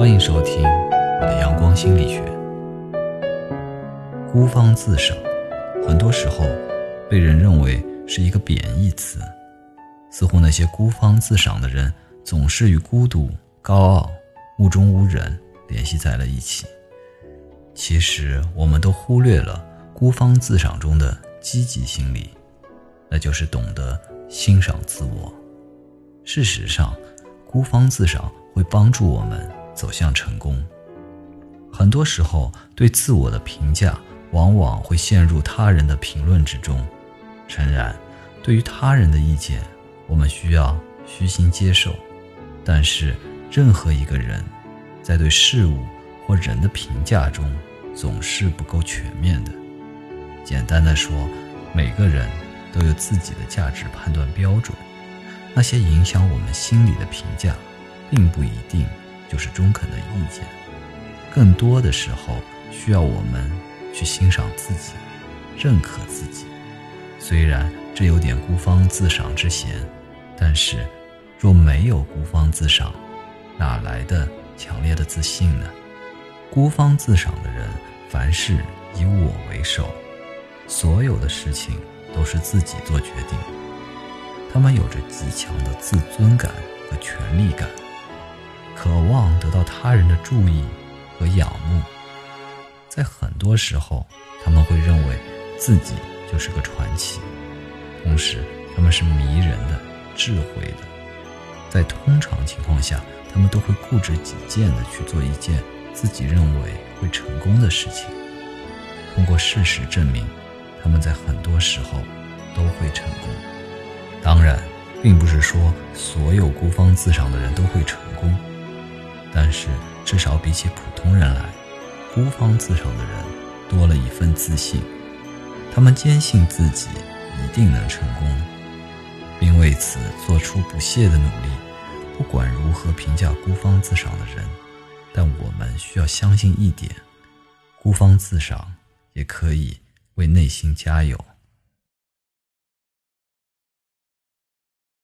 欢迎收听我的阳光心理学。孤芳自赏，很多时候被人认为是一个贬义词，似乎那些孤芳自赏的人总是与孤独、高傲、目中无人联系在了一起。其实，我们都忽略了孤芳自赏中的积极心理，那就是懂得欣赏自我。事实上，孤芳自赏会帮助我们。走向成功，很多时候对自我的评价往往会陷入他人的评论之中。诚然，对于他人的意见，我们需要虚心接受。但是，任何一个人，在对事物或人的评价中，总是不够全面的。简单的说，每个人都有自己的价值判断标准，那些影响我们心理的评价，并不一定。就是中肯的意见，更多的时候需要我们去欣赏自己，认可自己。虽然这有点孤芳自赏之嫌，但是若没有孤芳自赏，哪来的强烈的自信呢？孤芳自赏的人，凡事以我为首，所有的事情都是自己做决定。他们有着极强的自尊感和权力感。渴望得到他人的注意和仰慕，在很多时候，他们会认为自己就是个传奇，同时他们是迷人的、智慧的。在通常情况下，他们都会固执己见的去做一件自己认为会成功的事情。通过事实证明，他们在很多时候都会成功。当然，并不是说所有孤芳自赏的人都会成功。但是，至少比起普通人来，孤芳自赏的人多了一份自信。他们坚信自己一定能成功，并为此做出不懈的努力。不管如何评价孤芳自赏的人，但我们需要相信一点：孤芳自赏也可以为内心加油。